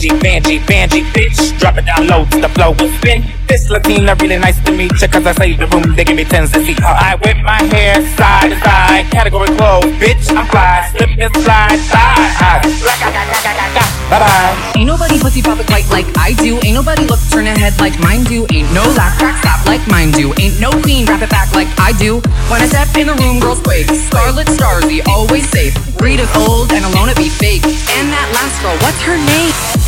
Angie, Vanjie, Vanjie, bitch. Drop it down low to the flow and spin. This Latina really nice to meet ya, cause I say the room, they give me tens to see. I whip my hair side to side, category clothes, bitch, I'm fly. Slip and slide, side. Bye bye. Ain't nobody pussy pop it quite like I do. Ain't nobody look turn ahead like mine do. Ain't no laugh crack stop like mine do. Ain't no queen wrap it back like I do. When I step in the room, girls quake. Scarlet stars, we always safe. Read Rita gold and Ilona be fake. And that last girl, what's her name?